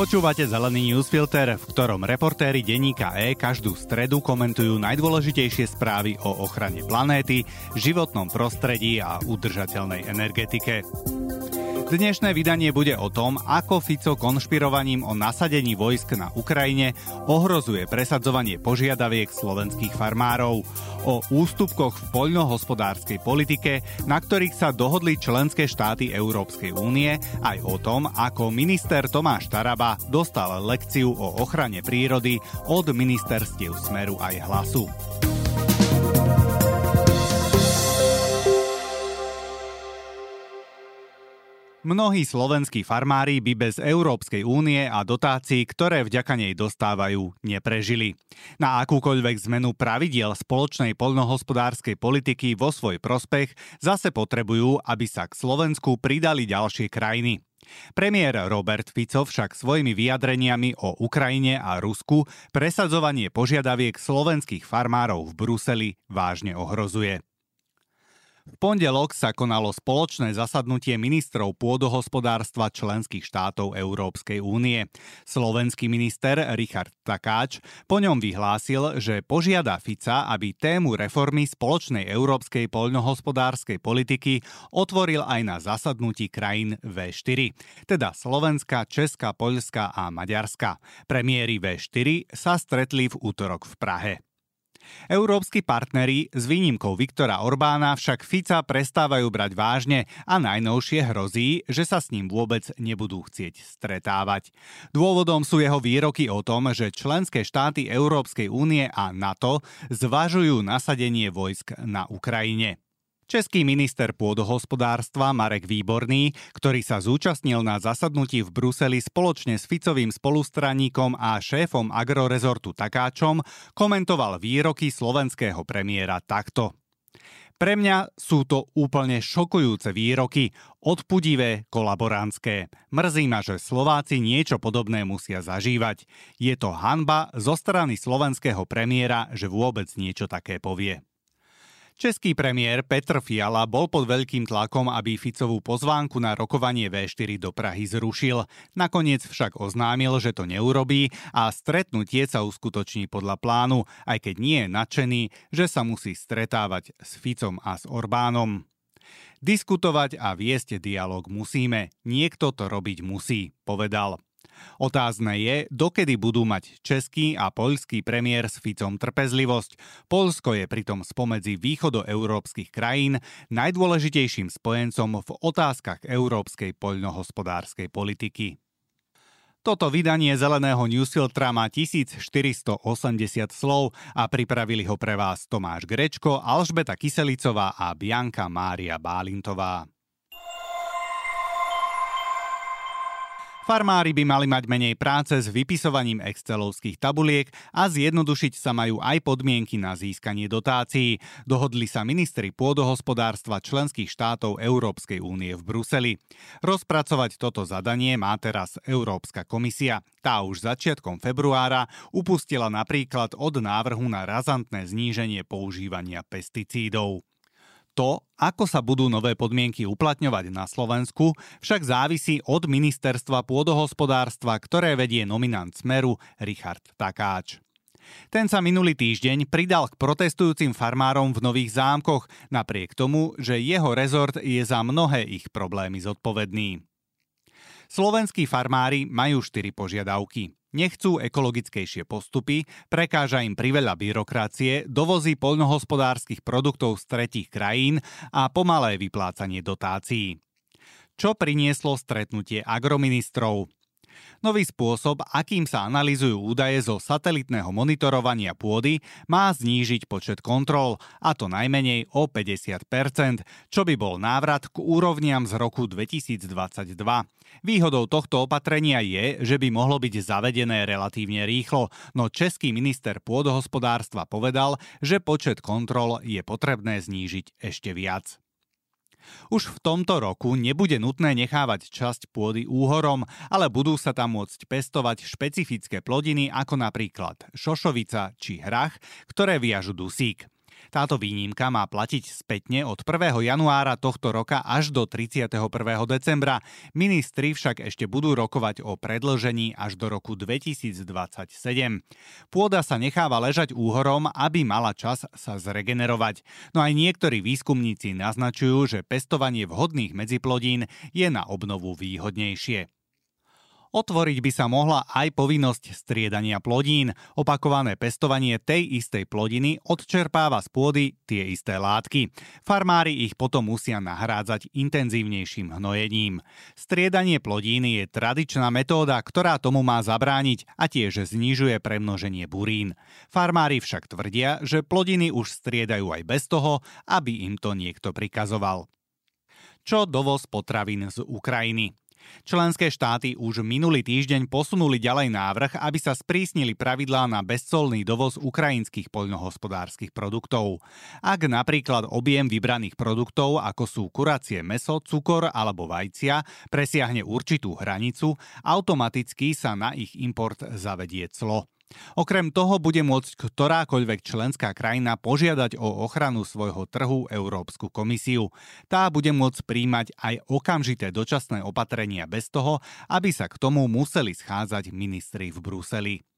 Počúvate Zelený newsfilter, v ktorom reportéri denníka E každú stredu komentujú najdôležitejšie správy o ochrane planéty, životnom prostredí a udržateľnej energetike. Dnešné vydanie bude o tom, ako Fico konšpirovaním o nasadení vojsk na Ukrajine ohrozuje presadzovanie požiadaviek slovenských farmárov, o ústupkoch v poľnohospodárskej politike, na ktorých sa dohodli členské štáty Európskej únie, aj o tom, ako minister Tomáš Taraba dostal lekciu o ochrane prírody od ministerstiev Smeru aj Hlasu. Mnohí slovenskí farmári by bez Európskej únie a dotácií, ktoré vďaka nej dostávajú, neprežili. Na akúkoľvek zmenu pravidiel spoločnej poľnohospodárskej politiky vo svoj prospech zase potrebujú, aby sa k Slovensku pridali ďalšie krajiny. Premiér Robert Fico však svojimi vyjadreniami o Ukrajine a Rusku presadzovanie požiadaviek slovenských farmárov v Bruseli vážne ohrozuje. V pondelok sa konalo spoločné zasadnutie ministrov pôdohospodárstva členských štátov Európskej únie. Slovenský minister Richard Takáč po ňom vyhlásil, že požiada Fica, aby tému reformy spoločnej európskej poľnohospodárskej politiky otvoril aj na zasadnutí krajín V4, teda Slovenska, Česka, Poľska a Maďarska. Premiéry V4 sa stretli v útorok v Prahe. Európsky partneri s výnimkou Viktora Orbána však Fica prestávajú brať vážne a najnovšie hrozí, že sa s ním vôbec nebudú chcieť stretávať. Dôvodom sú jeho výroky o tom, že členské štáty Európskej únie a NATO zvažujú nasadenie vojsk na Ukrajine. Český minister pôdohospodárstva Marek Výborný, ktorý sa zúčastnil na zasadnutí v Bruseli spoločne s Ficovým spolustranníkom a šéfom agrorezortu Takáčom, komentoval výroky slovenského premiéra takto. Pre mňa sú to úplne šokujúce výroky, odpudivé, kolaborantské. Mrzí ma, že Slováci niečo podobné musia zažívať. Je to hanba zo strany slovenského premiéra, že vôbec niečo také povie. Český premiér Petr Fiala bol pod veľkým tlakom, aby Ficovú pozvánku na rokovanie V4 do Prahy zrušil. Nakoniec však oznámil, že to neurobí a stretnutie sa uskutoční podľa plánu, aj keď nie je nadšený, že sa musí stretávať s Ficom a s Orbánom. Diskutovať a viesť dialog musíme, niekto to robiť musí, povedal. Otázne je, dokedy budú mať český a poľský premiér s Ficom trpezlivosť. Polsko je pritom spomedzi východoeurópskych krajín najdôležitejším spojencom v otázkach európskej poľnohospodárskej politiky. Toto vydanie zeleného newsfiltra má 1480 slov a pripravili ho pre vás Tomáš Grečko, Alžbeta Kyselicová a Bianka Mária Bálintová. Farmári by mali mať menej práce s vypisovaním excelovských tabuliek a zjednodušiť sa majú aj podmienky na získanie dotácií. Dohodli sa ministri pôdohospodárstva členských štátov Európskej únie v Bruseli. Rozpracovať toto zadanie má teraz Európska komisia. Tá už začiatkom februára upustila napríklad od návrhu na razantné zníženie používania pesticídov. To, ako sa budú nové podmienky uplatňovať na Slovensku, však závisí od ministerstva pôdohospodárstva, ktoré vedie nominant Smeru Richard Takáč. Ten sa minulý týždeň pridal k protestujúcim farmárom v Nových zámkoch, napriek tomu, že jeho rezort je za mnohé ich problémy zodpovedný. Slovenskí farmári majú štyri požiadavky. Nechcú ekologickejšie postupy, prekáža im priveľa byrokracie, dovozy poľnohospodárskych produktov z tretich krajín a pomalé vyplácanie dotácií. Čo prinieslo stretnutie agroministrov? Nový spôsob, akým sa analýzujú údaje zo satelitného monitorovania pôdy, má znížiť počet kontrol, a to najmenej o 50%, čo by bol návrat k úrovniam z roku 2022. Výhodou tohto opatrenia je, že by mohlo byť zavedené relatívne rýchlo, no český minister pôdohospodárstva povedal, že počet kontrol je potrebné znížiť ešte viac. Už v tomto roku nebude nutné nechávať časť pôdy úhorom, ale budú sa tam môcť pestovať špecifické plodiny ako napríklad šošovica či hrach, ktoré viažu dusík. Táto výnimka má platiť spätne od 1. januára tohto roka až do 31. decembra. Ministri však ešte budú rokovať o predlžení až do roku 2027. Pôda sa necháva ležať úhorom, aby mala čas sa zregenerovať. No aj niektorí výskumníci naznačujú, že pestovanie vhodných medziplodín je na obnovu výhodnejšie. Otvoriť by sa mohla aj povinnosť striedania plodín. Opakované pestovanie tej istej plodiny odčerpáva z pôdy tie isté látky. Farmári ich potom musia nahrádzať intenzívnejším hnojením. Striedanie plodín je tradičná metóda, ktorá tomu má zabrániť a tiež znižuje premnoženie burín. Farmári však tvrdia, že plodiny už striedajú aj bez toho, aby im to niekto prikazoval. Čo dovoz potravín z Ukrajiny? Členské štáty už minulý týždeň posunuli ďalej návrh, aby sa sprísnili pravidlá na bezcolný dovoz ukrajinských poľnohospodárskych produktov. Ak napríklad objem vybraných produktov, ako sú kuracie meso, cukor alebo vajcia, presiahne určitú hranicu, automaticky sa na ich import zavedie clo. Okrem toho bude môcť ktorákoľvek členská krajina požiadať o ochranu svojho trhu Európsku komisiu. Tá bude môcť príjmať aj okamžité dočasné opatrenia bez toho, aby sa k tomu museli schádzať ministri v Bruseli.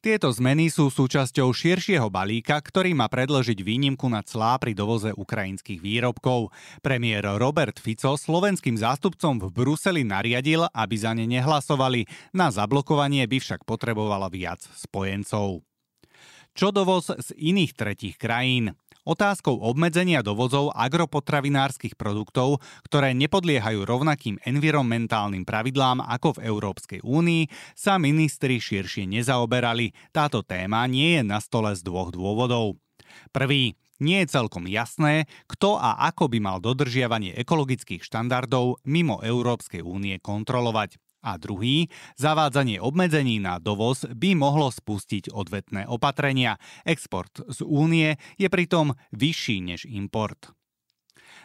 Tieto zmeny sú súčasťou širšieho balíka, ktorý má predložiť výnimku na clá pri dovoze ukrajinských výrobkov. Premiér Robert Fico slovenským zástupcom v Bruseli nariadil, aby za ne nehlasovali. Na zablokovanie by však potrebovala viac spojencov. Čo dovoz z iných tretích krajín? Otázkou obmedzenia dovozov agropotravinárskych produktov, ktoré nepodliehajú rovnakým environmentálnym pravidlám ako v Európskej únii, sa ministri širšie nezaoberali. Táto téma nie je na stole z dvoch dôvodov. Prvý, nie je celkom jasné, kto a ako by mal dodržiavanie ekologických štandardov mimo Európskej únie kontrolovať. A druhý, zavádzanie obmedzení na dovoz by mohlo spustiť odvetné opatrenia. Export z únie je pritom vyšší než import.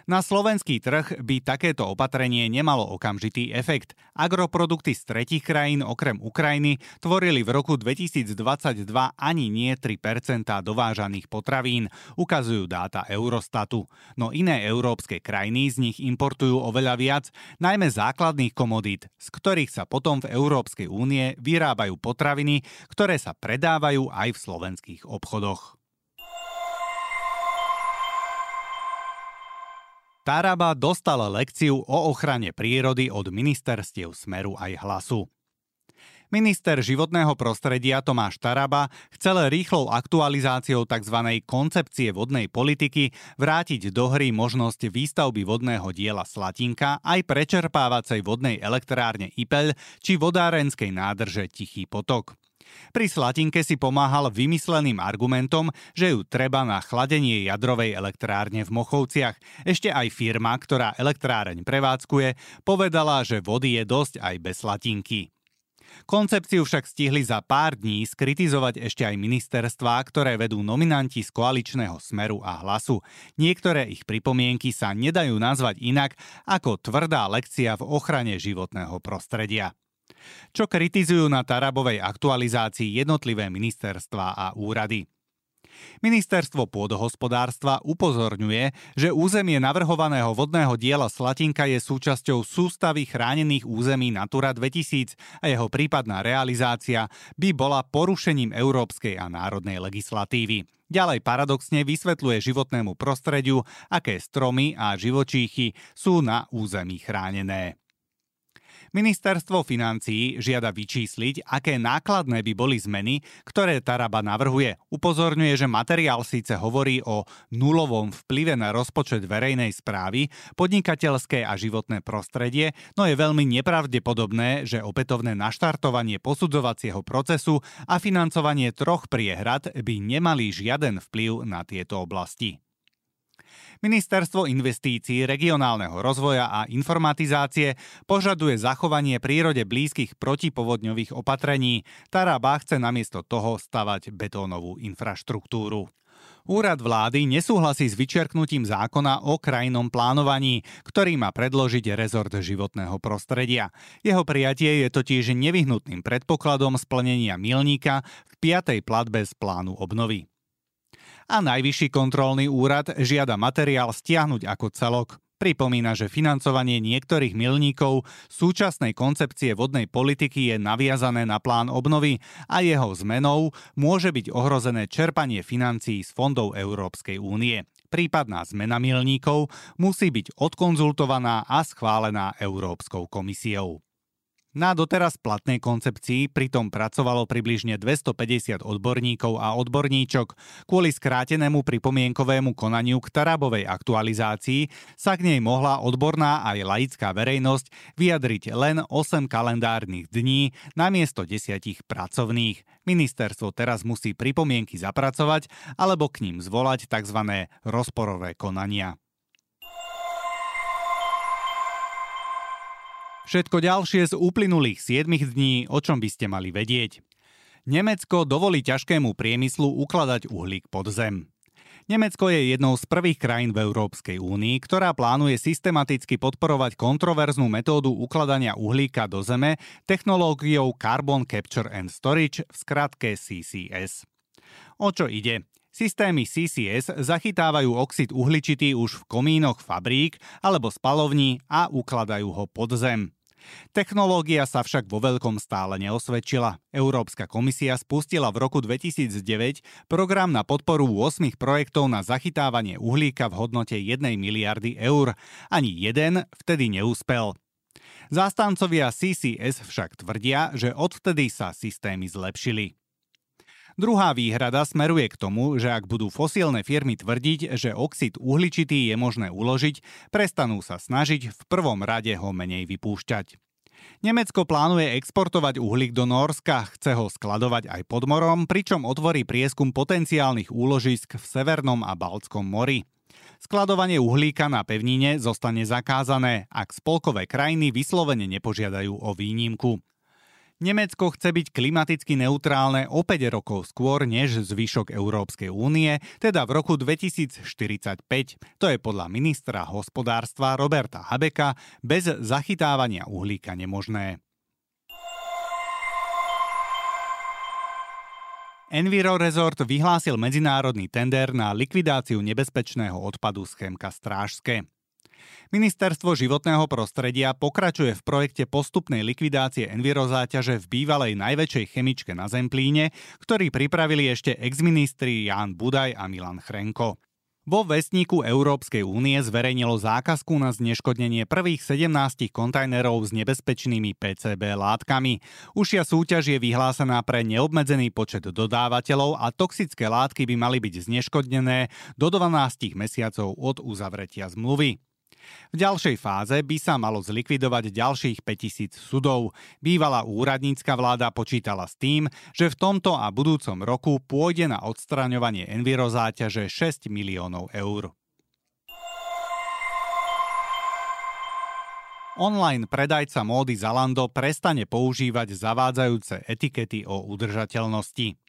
Na slovenský trh by takéto opatrenie nemalo okamžitý efekt. Agroprodukty z tretich krajín okrem Ukrajiny tvorili v roku 2022 ani nie 3% dovážaných potravín, ukazujú dáta Eurostatu. No iné európske krajiny z nich importujú oveľa viac, najmä základných komodít, z ktorých sa potom v Európskej únie vyrábajú potraviny, ktoré sa predávajú aj v slovenských obchodoch. Taraba dostala lekciu o ochrane prírody od ministerstiev Smeru aj Hlasu. Minister životného prostredia Tomáš Taraba chcel rýchlou aktualizáciou tzv. koncepcie vodnej politiky vrátiť do hry možnosť výstavby vodného diela Slatinka aj prečerpávacej vodnej elektrárne Ipel či vodárenskej nádrže Tichý potok. Pri Slatinke si pomáhal vymysleným argumentom, že ju treba na chladenie jadrovej elektrárne v Mochovciach. Ešte aj firma, ktorá elektráreň prevádzkuje, povedala, že vody je dosť aj bez Slatinky. Koncepciu však stihli za pár dní skritizovať ešte aj ministerstvá, ktoré vedú nominanti z koaličného smeru a hlasu. Niektoré ich pripomienky sa nedajú nazvať inak ako tvrdá lekcia v ochrane životného prostredia čo kritizujú na Tarabovej aktualizácii jednotlivé ministerstva a úrady. Ministerstvo pôdohospodárstva upozorňuje, že územie navrhovaného vodného diela Slatinka je súčasťou sústavy chránených území Natura 2000 a jeho prípadná realizácia by bola porušením európskej a národnej legislatívy. Ďalej paradoxne vysvetľuje životnému prostrediu, aké stromy a živočíchy sú na území chránené. Ministerstvo financií žiada vyčísliť, aké nákladné by boli zmeny, ktoré Taraba navrhuje. Upozorňuje, že materiál síce hovorí o nulovom vplyve na rozpočet verejnej správy, podnikateľské a životné prostredie, no je veľmi nepravdepodobné, že opätovné naštartovanie posudzovacieho procesu a financovanie troch priehrad by nemali žiaden vplyv na tieto oblasti. Ministerstvo investícií, regionálneho rozvoja a informatizácie požaduje zachovanie prírode blízkych protipovodňových opatrení. Taraba chce namiesto toho stavať betónovú infraštruktúru. Úrad vlády nesúhlasí s vyčerknutím zákona o krajnom plánovaní, ktorý má predložiť rezort životného prostredia. Jeho prijatie je totiž nevyhnutným predpokladom splnenia milníka v piatej platbe z plánu obnovy. A najvyšší kontrolný úrad žiada materiál stiahnuť ako celok. Pripomína, že financovanie niektorých milníkov súčasnej koncepcie vodnej politiky je naviazané na plán obnovy a jeho zmenou môže byť ohrozené čerpanie financií z fondov Európskej únie. Prípadná zmena milníkov musí byť odkonzultovaná a schválená Európskou komisiou. Na doteraz platnej koncepcii pritom pracovalo približne 250 odborníkov a odborníčok. Kvôli skrátenému pripomienkovému konaniu k Tarabovej aktualizácii sa k nej mohla odborná aj laická verejnosť vyjadriť len 8 kalendárnych dní namiesto 10 pracovných. Ministerstvo teraz musí pripomienky zapracovať alebo k ním zvolať tzv. rozporové konania. Všetko ďalšie z uplynulých 7 dní, o čom by ste mali vedieť. Nemecko dovolí ťažkému priemyslu ukladať uhlík pod zem. Nemecko je jednou z prvých krajín v Európskej únii, ktorá plánuje systematicky podporovať kontroverznú metódu ukladania uhlíka do zeme technológiou Carbon Capture and Storage, v skratke CCS. O čo ide? Systémy CCS zachytávajú oxid uhličitý už v komínoch fabrík alebo spalovní a ukladajú ho pod zem. Technológia sa však vo veľkom stále neosvedčila. Európska komisia spustila v roku 2009 program na podporu 8 projektov na zachytávanie uhlíka v hodnote 1 miliardy eur. Ani jeden vtedy neúspel. Zástancovia CCS však tvrdia, že odvtedy sa systémy zlepšili. Druhá výhrada smeruje k tomu, že ak budú fosílne firmy tvrdiť, že oxid uhličitý je možné uložiť, prestanú sa snažiť v prvom rade ho menej vypúšťať. Nemecko plánuje exportovať uhlík do Norska, chce ho skladovať aj pod morom, pričom otvorí prieskum potenciálnych úložisk v Severnom a Baltskom mori. Skladovanie uhlíka na pevnine zostane zakázané, ak spolkové krajiny vyslovene nepožiadajú o výnimku. Nemecko chce byť klimaticky neutrálne o 5 rokov skôr než zvyšok Európskej únie, teda v roku 2045. To je podľa ministra hospodárstva Roberta Habeka bez zachytávania uhlíka nemožné. Enviro Resort vyhlásil medzinárodný tender na likvidáciu nebezpečného odpadu z Chemka Strážske. Ministerstvo životného prostredia pokračuje v projekte postupnej likvidácie envirozáťaže v bývalej najväčšej chemičke na Zemplíne, ktorý pripravili ešte exministri Jan Budaj a Milan Chrenko. Vo vestníku Európskej únie zverejnilo zákazku na zneškodnenie prvých 17 kontajnerov s nebezpečnými PCB látkami. Užšia súťaž je vyhlásená pre neobmedzený počet dodávateľov a toxické látky by mali byť zneškodnené do 12 mesiacov od uzavretia zmluvy. V ďalšej fáze by sa malo zlikvidovať ďalších 5000 sudov. Bývalá úradnícka vláda počítala s tým, že v tomto a budúcom roku pôjde na odstraňovanie envirozáťaže 6 miliónov eur. Online predajca módy Zalando prestane používať zavádzajúce etikety o udržateľnosti.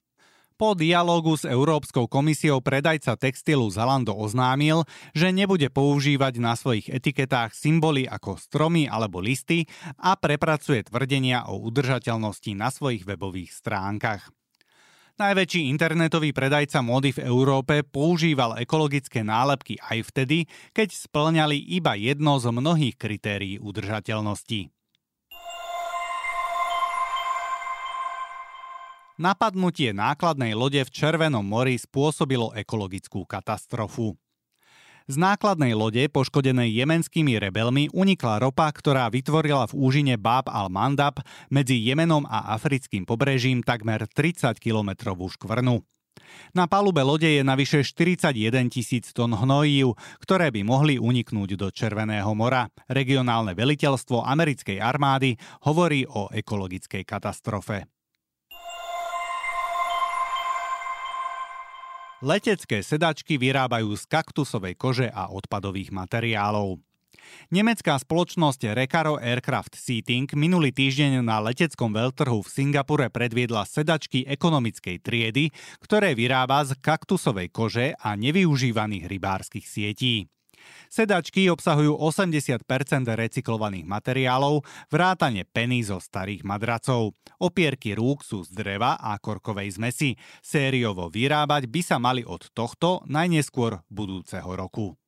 Po dialógu s Európskou komisiou predajca textilu Zalando oznámil, že nebude používať na svojich etiketách symboly ako stromy alebo listy a prepracuje tvrdenia o udržateľnosti na svojich webových stránkach. Najväčší internetový predajca módy v Európe používal ekologické nálepky aj vtedy, keď splňali iba jedno z mnohých kritérií udržateľnosti. Napadnutie nákladnej lode v Červenom mori spôsobilo ekologickú katastrofu. Z nákladnej lode, poškodenej jemenskými rebelmi, unikla ropa, ktorá vytvorila v úžine Bab al-Mandab medzi Jemenom a africkým pobrežím takmer 30-kilometrovú škvrnu. Na palube lode je navyše 41 tisíc tón hnojív, ktoré by mohli uniknúť do Červeného mora. Regionálne veliteľstvo americkej armády hovorí o ekologickej katastrofe. Letecké sedačky vyrábajú z kaktusovej kože a odpadových materiálov. Nemecká spoločnosť Recaro Aircraft Seating minulý týždeň na leteckom veľtrhu v Singapure predviedla sedačky ekonomickej triedy, ktoré vyrába z kaktusovej kože a nevyužívaných rybárskych sietí. Sedačky obsahujú 80% recyklovaných materiálov, vrátane peny zo starých madracov. Opierky rúk sú z dreva a korkovej zmesi. Sériovo vyrábať by sa mali od tohto najneskôr budúceho roku.